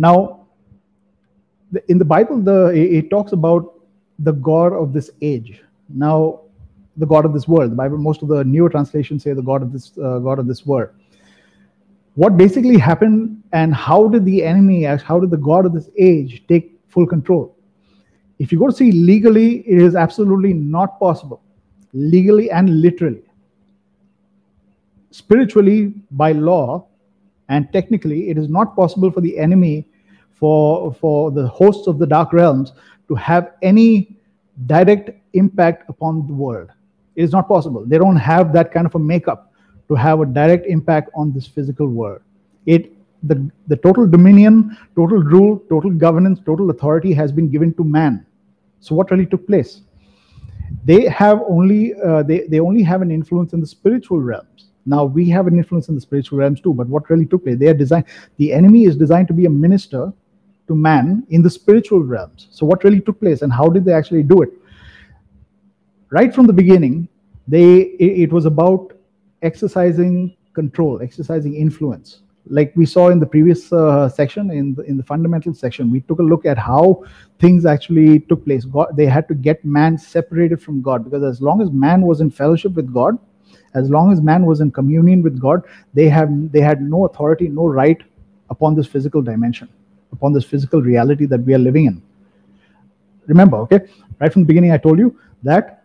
Now, the, in the Bible, the it, talks about the God of this age. Now, the God of this world. The Bible, most of the newer translations say the God of this uh, God of this world. What basically happened, and how did the enemy, how did the God of this age take full control? If you go to see legally, it is absolutely not possible, legally and literally. Spiritually, by law, and technically, it is not possible for the enemy, for for the hosts of the dark realms, to have any direct impact upon the world. It is not possible. They don't have that kind of a makeup to have a direct impact on this physical world. It the, the total dominion, total rule, total governance, total authority has been given to man. So what really took place? They have only uh, they, they only have an influence in the spiritual realms. Now we have an influence in the spiritual realms too, but what really took place? They are designed the enemy is designed to be a minister to man in the spiritual realms. So what really took place and how did they actually do it? right from the beginning, they it, was about exercising control, exercising influence. Like we saw in the previous uh, section, in the, in the fundamental section, we took a look at how things actually took place. God, they had to get man separated from God because as long as man was in fellowship with God, as long as man was in communion with God, they have they had no authority, no right upon this physical dimension, upon this physical reality that we are living in. Remember, okay, right from the beginning, I told you that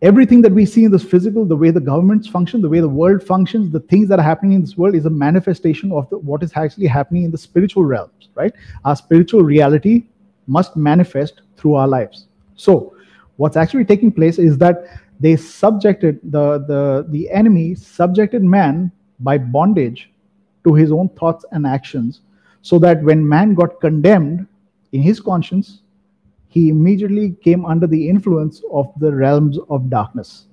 everything that we see in this physical, the way the governments function, the way the world functions, the things that are happening in this world is a manifestation of the, what is actually happening in the spiritual realms, right? Our spiritual reality must manifest through our lives. So, what's actually taking place is that they subjected the the the enemy subjected man by bondage to his own thoughts and actions, so that when man got condemned in his conscience, he immediately came under the influence of the realms of darkness.